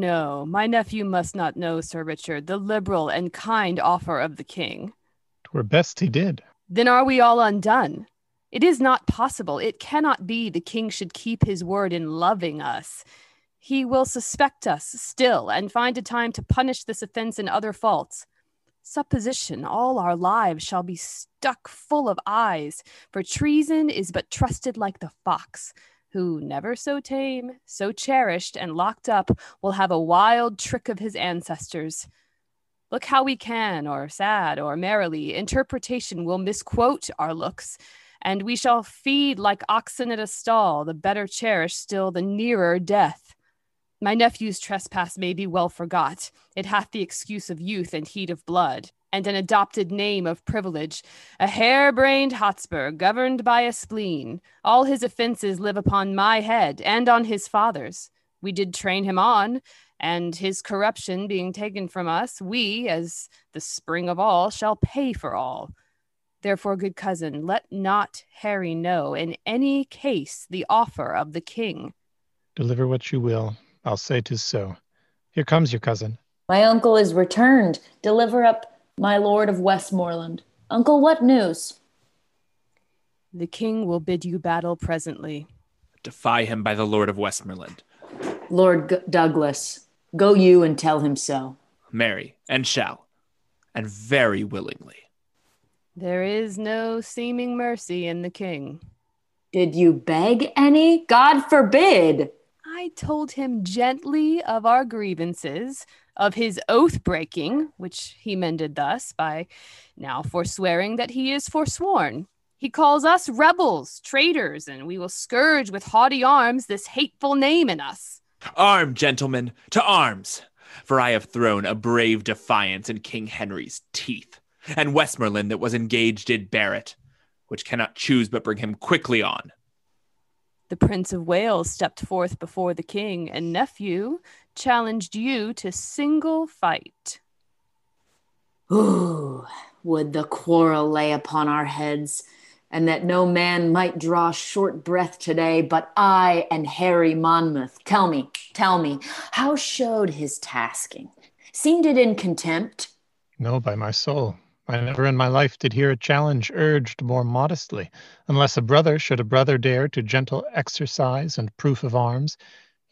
no, my nephew must not know, Sir Richard, the liberal and kind offer of the king. Twere best he did. Then are we all undone? It is not possible. It cannot be the king should keep his word in loving us. He will suspect us still and find a time to punish this offense and other faults. Supposition, all our lives shall be stuck full of eyes, for treason is but trusted like the fox, who, never so tame, so cherished, and locked up, will have a wild trick of his ancestors. Look how we can, or sad, or merrily, interpretation will misquote our looks, and we shall feed like oxen at a stall, the better cherished still the nearer death. My nephew's trespass may be well forgot. It hath the excuse of youth and heat of blood, and an adopted name of privilege, a hair-brained Hotspur, governed by a spleen. All his offences live upon my head and on his father's. We did train him on, and his corruption being taken from us, we, as the spring of all, shall pay for all. Therefore, good cousin, let not Harry know in any case the offer of the king. Deliver what you will. I'll say 'tis so. Here comes your cousin. My uncle is returned. Deliver up my lord of Westmoreland. Uncle, what news? The king will bid you battle presently. Defy him by the Lord of Westmoreland. Lord G- Douglas, go you and tell him so. Marry, and shall, and very willingly. There is no seeming mercy in the king. Did you beg any? God forbid. I told him gently of our grievances, of his oath breaking, which he mended thus by now forswearing that he is forsworn. He calls us rebels, traitors, and we will scourge with haughty arms this hateful name in us. Arm, gentlemen, to arms! For I have thrown a brave defiance in King Henry's teeth and Westmoreland that was engaged did bear it, which cannot choose but bring him quickly on. The Prince of Wales stepped forth before the king, and nephew challenged you to single fight. Ooh, would the quarrel lay upon our heads, and that no man might draw short breath today, but I and Harry Monmouth. Tell me, tell me, how showed his tasking? Seemed it in contempt? No, by my soul. I never in my life did hear a challenge urged more modestly, unless a brother should a brother dare to gentle exercise and proof of arms.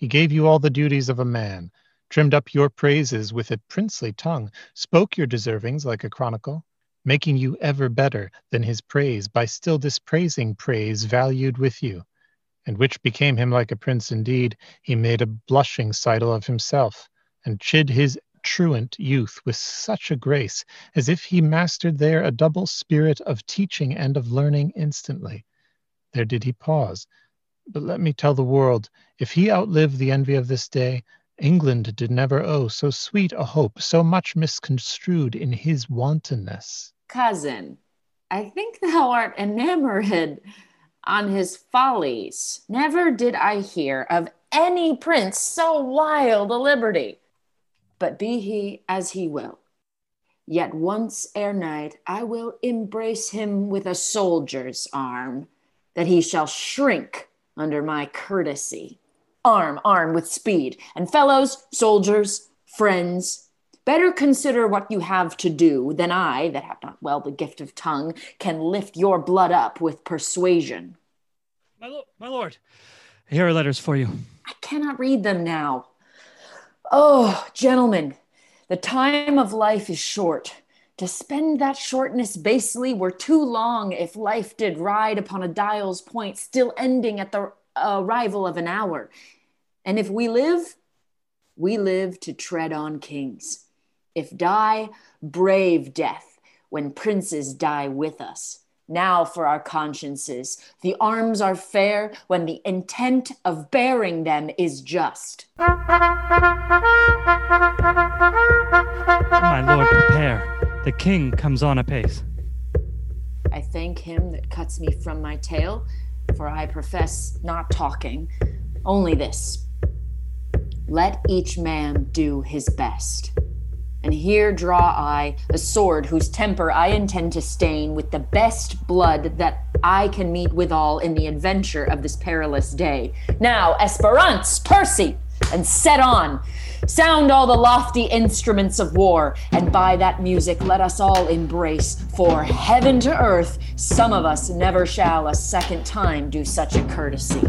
He gave you all the duties of a man, trimmed up your praises with a princely tongue, spoke your deservings like a chronicle, making you ever better than his praise by still dispraising praise valued with you. And which became him like a prince indeed, he made a blushing sidle of himself, and chid his truant youth with such a grace, as if he mastered there a double spirit of teaching and of learning instantly. There did he pause. But let me tell the world, if he outlive the envy of this day, England did never owe so sweet a hope, so much misconstrued in his wantonness. Cousin, I think thou art enamored on his follies. Never did I hear of any prince so wild a liberty but be he as he will. Yet once ere night I will embrace him with a soldier's arm, that he shall shrink under my courtesy. Arm, arm with speed, and fellows, soldiers, friends, better consider what you have to do than I, that have not well the gift of tongue, can lift your blood up with persuasion. My, lo- my lord, here are letters for you. I cannot read them now. Oh, gentlemen, the time of life is short. To spend that shortness basely were too long if life did ride upon a dial's point, still ending at the arrival of an hour. And if we live, we live to tread on kings. If die, brave death when princes die with us. Now for our consciences. The arms are fair when the intent of bearing them is just. My lord, prepare. The king comes on apace. I thank him that cuts me from my tale, for I profess not talking, only this. Let each man do his best. And here draw I a sword whose temper I intend to stain with the best blood that I can meet withal in the adventure of this perilous day. Now, Esperance, Percy, and set on. Sound all the lofty instruments of war, and by that music let us all embrace. For heaven to earth, some of us never shall a second time do such a courtesy.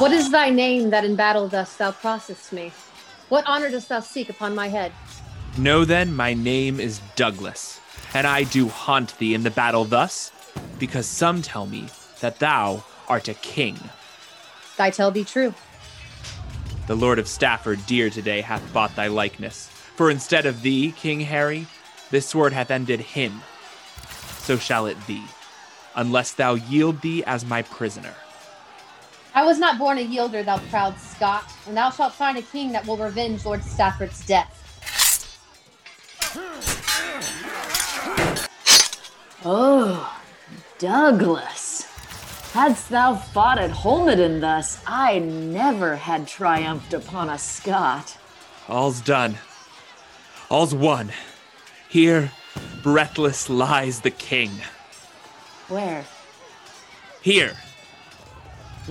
What is thy name that in battle dost thou process me? What honor dost thou seek upon my head? Know then, my name is Douglas, and I do haunt thee in the battle thus, because some tell me that thou art a king. Thy tell be true. The Lord of Stafford dear today hath bought thy likeness. For instead of thee, King Harry, this sword hath ended him. So shall it be, unless thou yield thee as my prisoner. I was not born a yielder, thou proud Scot, and thou shalt find a king that will revenge Lord Stafford's death. Oh, Douglas. Hadst thou fought at Holmedon thus, I never had triumphed upon a Scot. All's done. All's won. Here, breathless lies the king. Where? Here,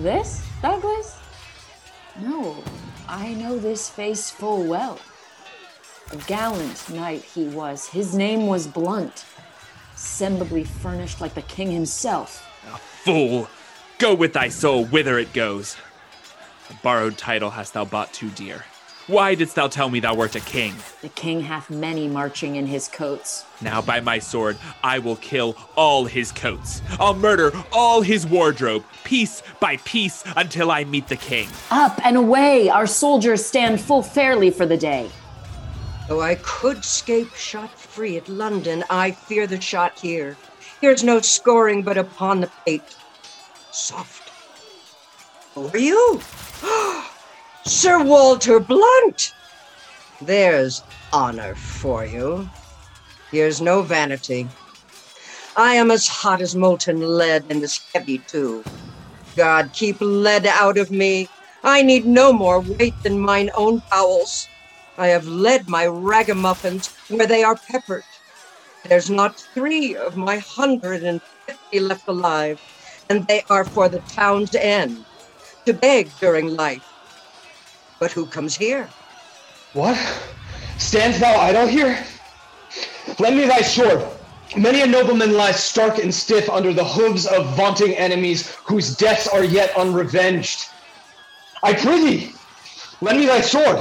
This, Douglas? No, I know this face full well. A gallant knight he was. His name was Blunt, semblably furnished like the king himself. A fool! Go with thy soul whither it goes. A borrowed title hast thou bought too dear. Why didst thou tell me thou wert a king? The king hath many marching in his coats. Now by my sword I will kill all his coats. I'll murder all his wardrobe, piece by piece, until I meet the king. Up and away! Our soldiers stand full fairly for the day. Though I could scape shot free at London, I fear the shot here. Here's no scoring but upon the pate. Soft. Who are you? Oh, Sir Walter Blunt! There's honor for you. Here's no vanity. I am as hot as molten lead and as heavy too. God keep lead out of me. I need no more weight than mine own bowels. I have led my ragamuffins where they are peppered. There's not three of my hundred and fifty left alive, and they are for the town's end, to beg during life. But who comes here? What? Stands thou idle here? Lend me thy sword. Many a nobleman lies stark and stiff under the hooves of vaunting enemies whose deaths are yet unrevenged. I prithee, lend me thy sword.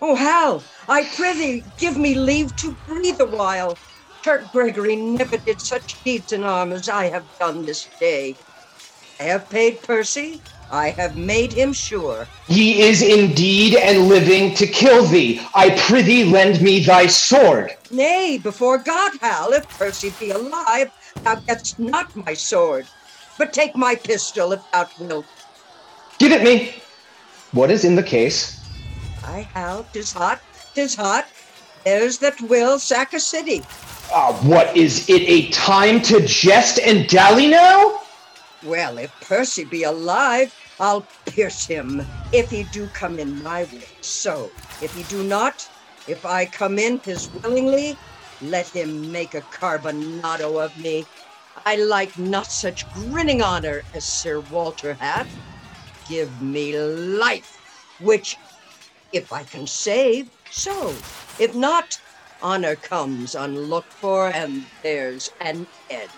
Oh, Hal, I prithee, give me leave to breathe a while. Turk Gregory never did such deeds in arm as I have done this day. I have paid Percy. I have made him sure. He is indeed and living to kill thee. I prithee, lend me thy sword. Nay, before God, Hal, if Percy be alive, thou getst not my sword. But take my pistol if thou wilt. Give it me. What is in the case? I Hal, tis hot, tis hot. There's that will sack a city. Ah, what is it a time to jest and dally now? Well, if Percy be alive, I'll pierce him if he do come in my way. So, if he do not, if I come in his willingly, let him make a carbonado of me. I like not such grinning honor as Sir Walter hath. Give me life, which, if I can save, so. If not, honor comes unlooked for, and there's an end.